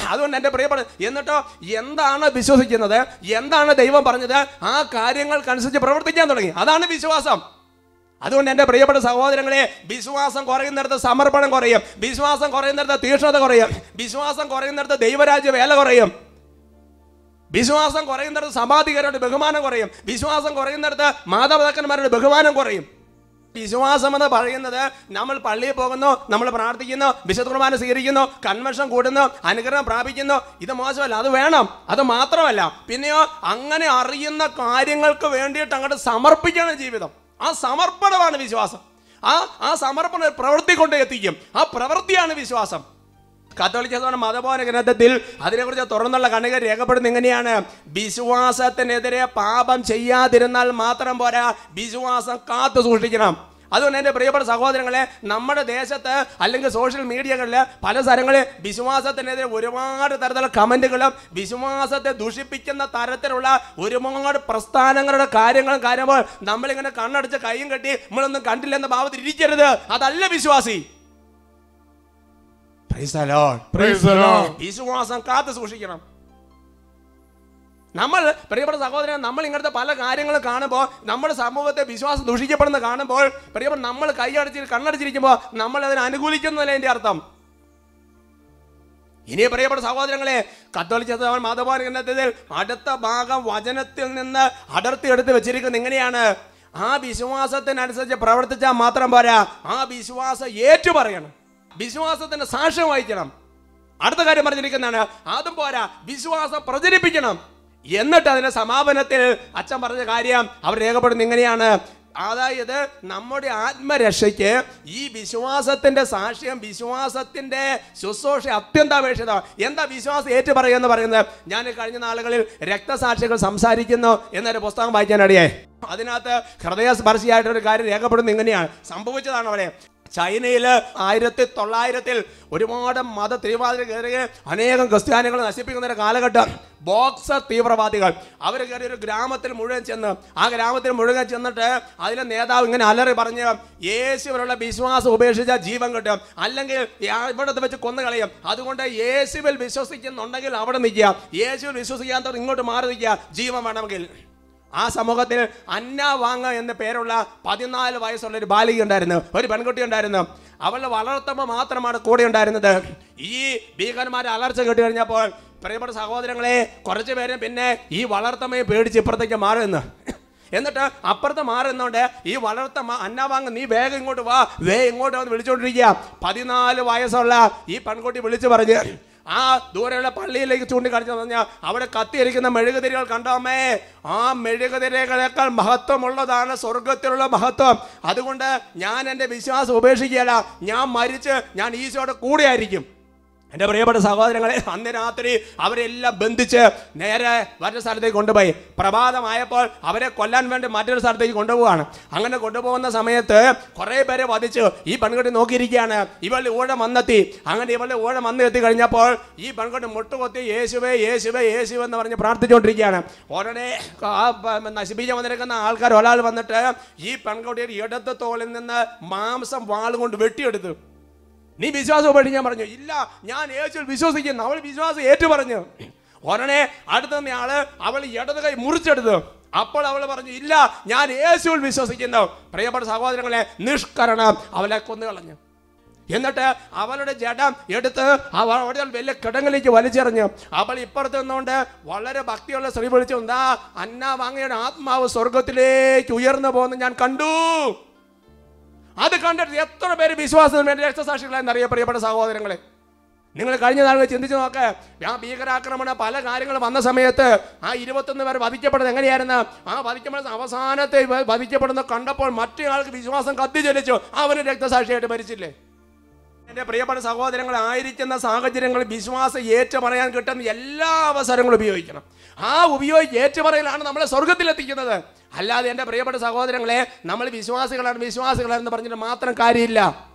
അതുകൊണ്ട് എന്റെ പ്രിയപ്പെട്ട എന്നിട്ടോ എന്താണ് വിശ്വസിക്കുന്നത്? എന്താണ് ദൈവം പറഞ്ഞത്? ആ കാര്യങ്ങൾക്കനുസരിച്ച് പ്രവർത്തിക്കാൻ തുടങ്ങി. അതാണ് വിശ്വാസം. അതുകൊണ്ട് എന്റെ പ്രിയപ്പെട്ട സഹോദരങ്ങളെ വിശ്വാസം കുറയുന്നിടത്ത് സമർപ്പണം കുറയും. വിശ്വാസം കുറയുന്നിടത്ത് തീക്ഷ്ണത കുറയും. വിശ്വാസം കുറയുന്നിടത്ത് ദൈവരാജ്യ വേല കുറയും. വിശ്വാസം കുറയുന്നിടത്ത് സമാധികരുടെ ബഹുമാനം കുറയും. വിശ്വാസം കുറയുന്നിടത്ത് മാതാപിതാക്കന്മാരുടെ ബഹുമാനം കുറയും. വിശ്വാസം എന്ന് പറയുന്നത് നമ്മൾ പള്ളിയിൽ പോകുന്നു നമ്മൾ പ്രാർത്ഥിക്കുന്നു വിശുദ്ധ കുർബാന സ്വീകരിക്കുന്നു കൺവെൻഷൻ കൂടുന്നു അനുഗ്രഹം പ്രാപിക്കുന്നു. ഇത് മോശമല്ല അത് വേണം. അത് മാത്രമല്ല പിന്നെയോ അങ്ങനെ അറിയുന്ന കാര്യങ്ങൾക്ക് വേണ്ടിയിട്ട് അങ്ങോട്ട് സമർപ്പിക്കണം ജീവിതം. ആ സമർപ്പണമാണ് വിശ്വാസം. ആ ആ സമർപ്പണ പ്രവൃത്തി കൊണ്ട് എത്തിക്കും. ആ പ്രവൃത്തിയാണ് വിശ്വാസം. കത്തോലിക്ക മതബോധന ഗ്രന്ഥത്തിൽ അതിനെക്കുറിച്ച് തുറന്നുള്ള കണിക രേഖപ്പെടുന്ന എങ്ങനെയാണ് വിശ്വാസത്തിനെതിരെ പാപം ചെയ്യാതിരുന്നാൽ മാത്രം പോരാ വിശ്വാസം കാത്തു സൂക്ഷിക്കണം. അതുകൊണ്ട് എന്റെ പ്രിയപ്പെട്ട സഹോദരങ്ങളെ നമ്മുടെ ദേശത്ത് അല്ലെങ്കിൽ സോഷ്യൽ മീഡിയകളിൽ പല സ്ഥലങ്ങളിൽ വിശ്വാസത്തിനെതിരെ ഒരുപാട് തരത്തിലുള്ള കമന്റുകളും വിശ്വാസത്തെ ദുഷിപ്പിക്കുന്ന തരത്തിലുള്ള ഒരുപാട് പ്രസ്ഥാനങ്ങളുടെ കാര്യങ്ങളും കാര്യമ്പോൾ നമ്മളിങ്ങനെ കണ്ണടച്ച് കൈയും കെട്ടി നമ്മളൊന്നും കണ്ടില്ലെന്ന ഭാവത്തിൽ ഇരിക്കരുത്. അതല്ല വിശ്വാസി. വിശ്വാസം കാത്തു സൂക്ഷിക്കണം. നമ്മൾ പ്രിയപ്പെട്ട സഹോദരൻ നമ്മൾ ഇങ്ങനത്തെ പല കാര്യങ്ങളും കാണുമ്പോൾ നമ്മുടെ സമൂഹത്തെ വിശ്വാസം ദൂഷിക്കപ്പെടുന്ന കാണുമ്പോൾ പ്രിയപ്പെട്ട നമ്മൾ കൈയടച്ച് കണ്ണടച്ചിരിക്കുമ്പോൾ നമ്മൾ അതിനെ അനുകൂലിക്കുന്നതല്ല എന്റെ അർത്ഥം? ഇനി പ്രിയപ്പെട്ട സഹോദരങ്ങളെ കത്തോലിക്ക സഭ മാധവാൻ ഗ്രന്ഥത്തിൽ അടുത്ത ഭാഗം വചനത്തിൽ നിന്ന് അടർത്തി എടുത്ത് വെച്ചിരിക്കുന്നത് എങ്ങനെയാണ് ആ വിശ്വാസത്തിനനുസരിച്ച് പ്രവർത്തിച്ചാൽ മാത്രം പോരാ ആ വിശ്വാസം ഏറ്റു പറയണം വിശ്വാസത്തിന് സാക്ഷ്യം വഹിക്കണം. അടുത്ത കാര്യം പറഞ്ഞിരിക്കുന്നതാണ് അതും പോരാ വിശ്വാസം പ്രചരിപ്പിക്കണം. എന്നിട്ട് അതിന്റെ സമാപനത്തിൽ അച്ഛൻ പറഞ്ഞ കാര്യം അവർ രേഖപ്പെടുന്ന ഇങ്ങനെയാണ്. അതായത് നമ്മുടെ ആത്മരക്ഷയ്ക്ക് ഈ വിശ്വാസത്തിന്റെ സാക്ഷ്യം വിശ്വാസത്തിന്റെ ശുശ്രൂഷ അത്യന്താപേക്ഷിത. എന്താ വിശ്വാസം ഏറ്റു പറയുക പറയുന്നത്? ഞാൻ കഴിഞ്ഞ നാളുകളിൽ രക്തസാക്ഷികൾ സംസാരിക്കുന്നു എന്നൊരു പുസ്തകം വായിക്കാനടിയേ അതിനകത്ത് ഹൃദയസ്പർശിയായിട്ടൊരു കാര്യം രേഖപ്പെടുന്നത് ഇങ്ങനെയാണ്. സംഭവിച്ചതാണ് അവിടെ ചൈനയിൽ ആയിരത്തി തൊള്ളായിരത്തിൽ ഒരുപാട് മത തീവ്രവാദികൾ കയറി അനേകം ക്രിസ്ത്യാനികൾ നശിപ്പിക്കുന്ന ഒരു കാലഘട്ടം ബോക്സർ തീവ്രവാദികൾ. അവർ കയറി ഒരു ഗ്രാമത്തിൽ മുഴുവൻ ചെന്ന് ആ ഗ്രാമത്തിൽ മുഴുവൻ ചെന്നിട്ട് അതിലെ നേതാവ് ഇങ്ങനെ അലറി പറഞ്ഞ് യേശുവിനുള്ള വിശ്വാസം ഉപേക്ഷിച്ച ജീവൻ കിട്ടും. അല്ലെങ്കിൽ ഇവിടത്തെ വെച്ച് കൊന്നു കളയും. അതുകൊണ്ട് യേശുവിൽ വിശ്വസിക്കുന്നുണ്ടെങ്കിൽ അവിടെ നിൽക്കുക. യേശുവിൽ വിശ്വസിക്കാത്തവർ ഇങ്ങോട്ട് മാറി നിൽക്കുക. ജീവൻ വേണമെങ്കിൽ. ആ സമൂഹത്തിൽ അന്ന വാങ്ങ എന്ന പേരുള്ള പതിനാല് വയസ്സുള്ള ഒരു ബാലിക ഉണ്ടായിരുന്നു ഒരു പെൺകുട്ടി ഉണ്ടായിരുന്നു. അവളുടെ വളർത്തമ്മ മാത്രമാണ് കൂടെ ഉണ്ടായിരുന്നത്. ഈ ഭീകരന്മാരെ അലർച്ച കേട്ട് കഴിഞ്ഞപ്പോൾ പ്രിയപ്പെട്ട സഹോദരങ്ങളെ കുറച്ച് പേര് പിന്നെ ഈ വളർത്തമ്മയെ പേടിച്ച് ഇപ്പുറത്തേക്ക് മാറുമെന്ന് എന്നിട്ട് അപ്പുറത്ത് മാറുന്നുണ്ട് ഈ വളർത്തമ്മ അന്നവാങ്ങ നീ വേഗം ഇങ്ങോട്ട് വാ വേ ഇങ്ങോട്ട് വന്ന് വിളിച്ചോണ്ടിരിക്കുക. പതിനാല് വയസ്സുള്ള ഈ പെൺകുട്ടി വിളിച്ചു പറഞ്ഞ് ആ ദൂരെയുള്ള പള്ളിയിലേക്ക് ചൂണ്ടിക്കാണിച്ചു പറഞ്ഞാൽ അവിടെ കത്തിയിരിക്കുന്ന മെഴുകുതിരികൾ കണ്ടോമേ? ആ മെഴുകുതിരകളേക്കാൾ മഹത്വമുള്ളതാണ് സ്വർഗത്തിലുള്ള മഹത്വം. അതുകൊണ്ട് ഞാൻ എന്റെ വിശ്വാസം ഉപേക്ഷിക്കുകയല്ല. ഞാൻ മരിച്ച് ഞാൻ ഈശോയുടെ കൂടെ ആയിരിക്കും എന്റെ പ്രിയപ്പെട്ട സഹോദരങ്ങളെ അന്ന് രാത്രി അവരെല്ലാം ബന്ധിച്ച് നേരെ മറ്റൊരു സ്ഥലത്തേക്ക് കൊണ്ടുപോയി. പ്രഭാതമായപ്പോൾ അവരെ കൊല്ലാൻ വേണ്ടി മറ്റൊരു സ്ഥലത്തേക്ക് കൊണ്ടുപോവാണ് അങ്ങനെ കൊണ്ടുപോകുന്ന സമയത്ത് കുറേ പേരെ വധിച്ചു. ഈ പെൺകുട്ടി നോക്കിയിരിക്കുകയാണ്. ഇവളുടെ ഊഴം വന്നെത്തി. അങ്ങനെ ഇവളുടെ ഊഴം വന്ന് എത്തി കഴിഞ്ഞപ്പോൾ ഈ പെൺകുട്ടി മുട്ടുകൊത്തി യേശുവേ യേശുവേ യേശുവേ എന്ന് പറഞ്ഞ് പ്രാർത്ഥിച്ചുകൊണ്ടിരിക്കുകയാണ്. ഉടനെ ആ പ- വന്നിരിക്കുന്ന ആൾക്കാർ ഒരാൾ വന്നിട്ട് ഈ പെൺകുട്ടിയുടെ ഇടത്ത് തോളിൽ നിന്ന് മാംസം വാളുകൊണ്ട് വെട്ടിയെടുത്തു. നീ വിശ്വാസം ഞാൻ പറഞ്ഞു. ഇല്ല ഞാൻ യേശുവിൽ വിശ്വസിക്കുന്നു. അവൾ വിശ്വാസം ഏറ്റു പറഞ്ഞു ഉടനെ അടുത്ത ആൾ അവൾ ഇടത് കൈ മുറിച്ചെടുത്തു. അപ്പോൾ അവൾ പറഞ്ഞു ഇല്ല ഞാൻ യേശുവിൽ വിശ്വസിക്കുന്നു. പ്രിയപ്പെട്ട സഹോദരങ്ങളെ നിഷ്കരണം അവളെ കൊന്നു കളഞ്ഞു എന്നിട്ട് അവളുടെ ജഡം എടുത്ത് അവൾ അവിടെ വലിയ കിടങ്ങിലേക്ക് വലിച്ചെറിഞ്ഞു. അവൾ ഇപ്പുറത്ത് നിന്നുകൊണ്ട് വളരെ ഭക്തിയുള്ള സ്ത്രീ വിളിച്ചു എന്താ അന്ന വാങ്ങയുടെ ആത്മാവ് സ്വർഗത്തിലേക്ക് ഉയർന്നു പോകുന്നു? ഞാൻ കണ്ടു. അത് കണ്ടിട്ട് എത്ര പേര് വിശ്വാസത്തിന് വേണ്ടി രക്തസാക്ഷികളായെന്ന് അറിയാം പ്രിയപ്പെട്ട സഹോദരങ്ങളെ. നിങ്ങൾ കഴിഞ്ഞ നാളുകൾ ചിന്തിച്ചു നോക്ക്. ആ ഭീകരാക്രമണ പല കാര്യങ്ങൾ വന്ന സമയത്ത് ആ ഇരുപത്തൊന്ന് പേർ വധിക്കപ്പെടുന്നത് എങ്ങനെയായിരുന്നു? ആ വധിക്കപ്പെടുന്ന അവസാനത്തെ വധിക്കപ്പെടുന്ന കണ്ടപ്പോൾ മറ്റേ ആൾക്ക് വിശ്വാസം കത്തിച്ചൊലിച്ചു. അവന് രക്തസാക്ഷിയായിട്ട് മരിച്ചില്ലേ? എന്റെ പ്രിയപ്പെട്ട സഹോദരങ്ങൾ ആയിരിക്കുന്ന സാഹചര്യങ്ങൾ വിശ്വാസം ഏറ്റുപറയാൻ കിട്ടുന്ന എല്ലാ അവസരങ്ങളും ഉപയോഗിക്കണം. ആ ഉപയോഗിച്ച് ഏറ്റുപറയലാണ് നമ്മളെ സ്വർഗത്തിലെത്തിക്കുന്നത്. അല്ലാതെ എന്റെ പ്രിയപ്പെട്ട സഹോദരങ്ങളെ നമ്മൾ വിശ്വാസികളാണ് വിശ്വാസികളാണെന്ന് പറഞ്ഞിട്ട് മാത്രം കാര്യമില്ല.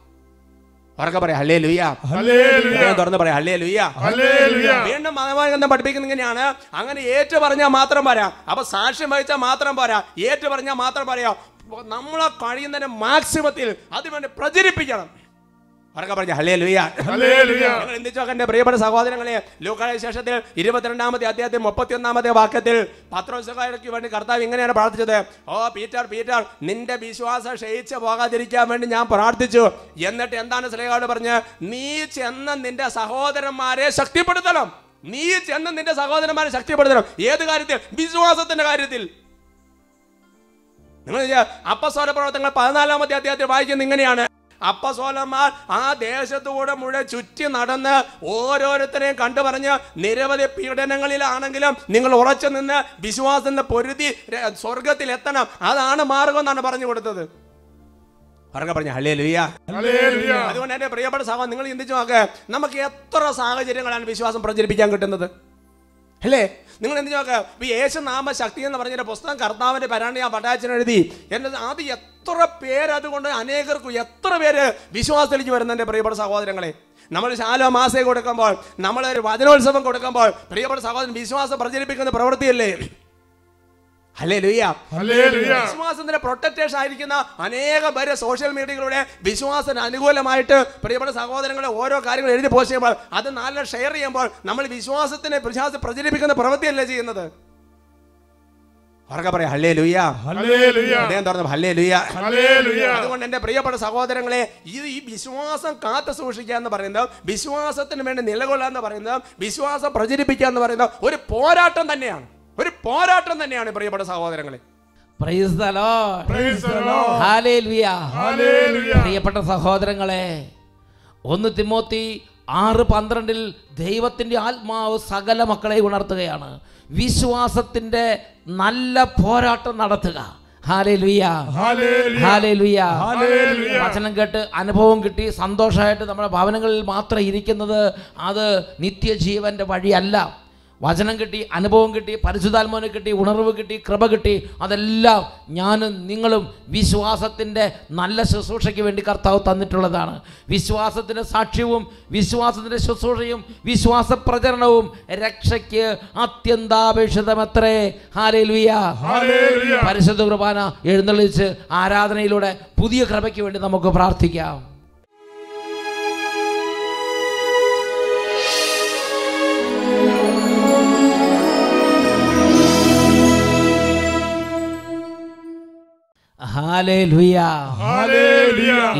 ഉറക്കെ പറയാം അല്ലേ ലുയ്യ. തുറന്ന് പറയാം അല്ലേ ലുയ്യ. വീണ്ടും മതമാനന്ദം പഠിപ്പിക്കുന്ന ഇങ്ങനെയാണ്. അങ്ങനെ ഏറ്റു പറഞ്ഞാൽ മാത്രം പോരാ. അപ്പൊ സാക്ഷ്യം വഹിച്ചാൽ മാത്രം പോരാ. ഏറ്റു പറഞ്ഞാൽ മാത്രം പറയാ നമ്മളെ കഴിയുന്നതിന് മാക്സിമത്തിൽ അതിനുവേണ്ടി പ്രചരിപ്പിക്കണം. ഉറക്കെ പറഞ്ഞ ഹലേ എന്തിച്ചോ എന്റെ പ്രിയപ്പെട്ട സഹോദരങ്ങളെ ലൂക്കായ ശേഷത്തിൽ ഇരുപത്തിരണ്ടാമത്തെ അധ്യായത്തിൽ മുപ്പത്തിയൊന്നാമത്തെ വാക്യത്തിൽ പത്രോസകാർക്ക് വേണ്ടി കർത്താവ് ഇങ്ങനെയാണ് പ്രാർത്ഥിച്ചത്. ഓ പീറ്റർ പീറ്റർ നിന്റെ വിശ്വാസം ക്ഷയിച്ച് പോകാതിരിക്കാൻ വേണ്ടി ഞാൻ പ്രാർത്ഥിച്ചു. എന്നിട്ട് എന്താണ് സ്ലേഹോട് പറഞ്ഞ്? നീ ചെന്ന് നിന്റെ സഹോദരന്മാരെ ശക്തിപ്പെടുത്തണം. നീ ചെന്ന് നിന്റെ സഹോദരന്മാരെ ശക്തിപ്പെടുത്തണം. ഏത് കാര്യത്തിൽ? വിശ്വാസത്തിന്റെ കാര്യത്തിൽ. നിങ്ങൾ അപ്പസ്വര പ്രവർത്തനങ്ങൾ പതിനാലാമത്തെ അധ്യായത്തിൽ വായിക്കുന്നത് ഇങ്ങനെയാണ്. അപ്പസോലന്മാർ ആ ദേശത്തൂടെ മുഴുവൻ ചുറ്റി നടന്ന് ഓരോരുത്തരെയും കണ്ടു പറഞ്ഞ് നിരവധി പീഡനങ്ങളിലാണെങ്കിലും നിങ്ങൾ ഉറച്ചു നിന്ന് വിശ്വാസത്തിന്റെ പൊരുതി സ്വർഗത്തിൽ എത്തണം. അതാണ് മാർഗം എന്നാണ് പറഞ്ഞു കൊടുത്തത്. പറഞ്ഞ പറഞ്ഞു ഹലേ ലുയ്യ. അതുകൊണ്ട് എന്റെ പ്രിയപ്പെട്ട സഹോദരൻ നിങ്ങൾ ചിന്തിച്ചു നോക്ക് നമുക്ക് എത്ര സാഹചര്യങ്ങളാണ് വിശ്വാസം പ്രചരിപ്പിക്കാൻ കിട്ടുന്നത്? അല്ലേ? നിങ്ങൾ എന്ത് നോക്ക് ഈ യേശുനാമ ശക്തി എന്ന് പറഞ്ഞൊരു പുസ്തകം കർത്താവിന്റെ പരാണി ഞാൻ പട്ടാച്ചൻ എഴുതി. എന്റെ അത് എത്ര പേരതുകൊണ്ട് അനേകർക്കും എത്ര പേര് വിശ്വാസത്തിലേക്ക് വരുന്നുണ്ട് പ്രിയപ്പെട്ട സഹോദരങ്ങളെ. നമ്മൾ ശാലോ മാസേ കൊടുക്കുമ്പോൾ നമ്മൾ വചനോത്സവം കൊടുക്കുമ്പോൾ പ്രിയപ്പെട്ട സഹോദരൻ വിശ്വാസം പ്രചരിപ്പിക്കുന്ന പ്രവൃത്തിയല്ലേ. വിശ്വാസത്തിന്റെ പ്രൊട്ടക്ടേഷൻ ആയിരിക്കുന്ന അനേകം പേര് സോഷ്യൽ മീഡിയയിലൂടെ വിശ്വാസത്തിന് അനുകൂലമായിട്ട് പ്രിയപ്പെട്ട സഹോദരങ്ങളെ ഓരോ കാര്യങ്ങൾ എഴുതി പോസ്റ്റ് ചെയ്യുമ്പോൾ അത് നാലിനെ ഷെയർ ചെയ്യുമ്പോൾ നമ്മൾ വിശ്വാസത്തിനെ വിശ്വാസം പ്രചരിപ്പിക്കുന്ന പ്രവൃത്തിയല്ലേ ചെയ്യുന്നത്? ഉറക്കെ പറയാം ഹല്ലേ ലുയ്യ ഹല്ലേലൂയ. അദ്ദേഹം തുറന്നു ഹല്ലേ ലുയ്യ ഹല്ലേലൂയ. അതുകൊണ്ട് എന്റെ പ്രിയപ്പെട്ട സഹോദരങ്ങളെ ഇത് ഈ വിശ്വാസം കാത്തു സൂക്ഷിക്കുക എന്ന് പറയുന്നത് വിശ്വാസത്തിന് വേണ്ടി നിലകൊള്ളുക എന്ന് പറയുന്നത് വിശ്വാസം പ്രചരിപ്പിക്കുക എന്ന് പറയുന്നത് ഒരു പോരാട്ടം തന്നെയാണ്. ഒരു പോരാട്ടം തന്നെയാണ് പ്രിയപ്പെട്ട സഹോദരങ്ങളെ. പ്രിയപ്പെട്ട സഹോദരങ്ങളെ ഒന്ന് തിമോത്തി ആറ് പന്ത്രണ്ടിൽ ദൈവത്തിന്റെ ആത്മാവ് സകല മക്കളെ ഉണർത്തുകയാണ്. വിശ്വാസത്തിന്റെ നല്ല പോരാട്ടം നടത്തുക. വചനം കേട്ട് അനുഭവം കിട്ടി. സന്തോഷമായിട്ട് നമ്മുടെ ഭവനങ്ങളിൽ മാത്രം ഇരിക്കുന്നത് അത് നിത്യജീവന്റെ വഴിയല്ല. വചനം കിട്ടി അനുഭവം കിട്ടി പരിശുദ്ധാത്മാവിനെ കിട്ടി ഉണർവ് കിട്ടി കൃപ കിട്ടി. അതെല്ലാം ഞാനും നിങ്ങളും വിശ്വാസത്തിന്റെ നല്ല ശുശ്രൂഷയ്ക്ക് വേണ്ടി കർത്താവ് തന്നിട്ടുള്ളതാണ്. വിശ്വാസത്തിന്റെ സാക്ഷ്യവും വിശ്വാസത്തിന്റെ ശുശ്രൂഷയും വിശ്വാസ പ്രചരണവും രക്ഷയ്ക്ക് അത്യന്താപേക്ഷിതമത്രേ. ഹല്ലേലൂയ. പരിശുദ്ധ കുർബാന എഴുന്നള്ളിച്ച് ആരാധനയിലൂടെ പുതിയ കൃപയ്ക്ക് വേണ്ടി നമുക്ക് പ്രാർത്ഥിക്കാം.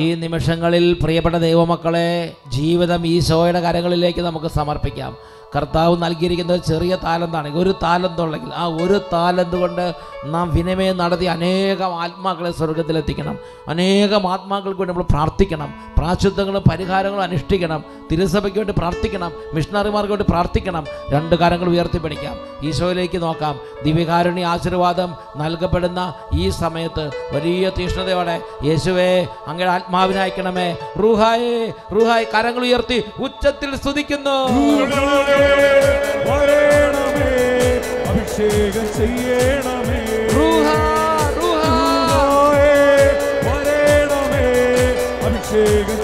ഈ നിമിഷങ്ങളിൽ പ്രിയപ്പെട്ട ദൈവമക്കളെ ജീവിതം ഈശോയുടെ കരങ്ങളിലേക്ക് നമുക്ക് സമർപ്പിക്കാം. കർത്താവ് നൽകിയിരിക്കുന്നത് ചെറിയ താലന്താണ്. ഒരു താലന്തുള്ളെങ്കിൽ ആ ഒരു താലന്ത് കൊണ്ട് നാം വിനിമയം നടത്തി അനേകം ആത്മാക്കളെ സ്വർഗത്തിലെത്തിക്കണം. അനേകം ആത്മാക്കൾക്ക് വേണ്ടി നമ്മൾ പ്രാർത്ഥിക്കണം. പ്രാശുദ്ധങ്ങളും പരിഹാരങ്ങളും അനുഷ്ഠിക്കണം. തിരുസഭയ്ക്ക് വേണ്ടി പ്രാർത്ഥിക്കണം. മിഷണറിമാർക്ക് വേണ്ടി പ്രാർത്ഥിക്കണം. രണ്ട് കാര്യങ്ങൾ ഉയർത്തിപ്പിടിക്കാം. ഈശോയിലേക്ക് നോക്കാം. ദിവ്യകാരുണ്യ ആശീർവാദം നൽകപ്പെടുന്ന ഈ സമയത്ത് വലിയ തീഷ്ണതയോടെ യേശുവേ അങ്ങയുടെ ആത്മാവിനെ അയക്കണമേ. റൂഹായേ റൂഹായ് കരങ്ങൾ ഉയർത്തി ഉച്ചത്തിൽ സ്തുതിക്കുന്നു. വരേണമേ. അഭിഷേകം ചെയ്യണമേ. വരേണമേ. അഭിഷേകം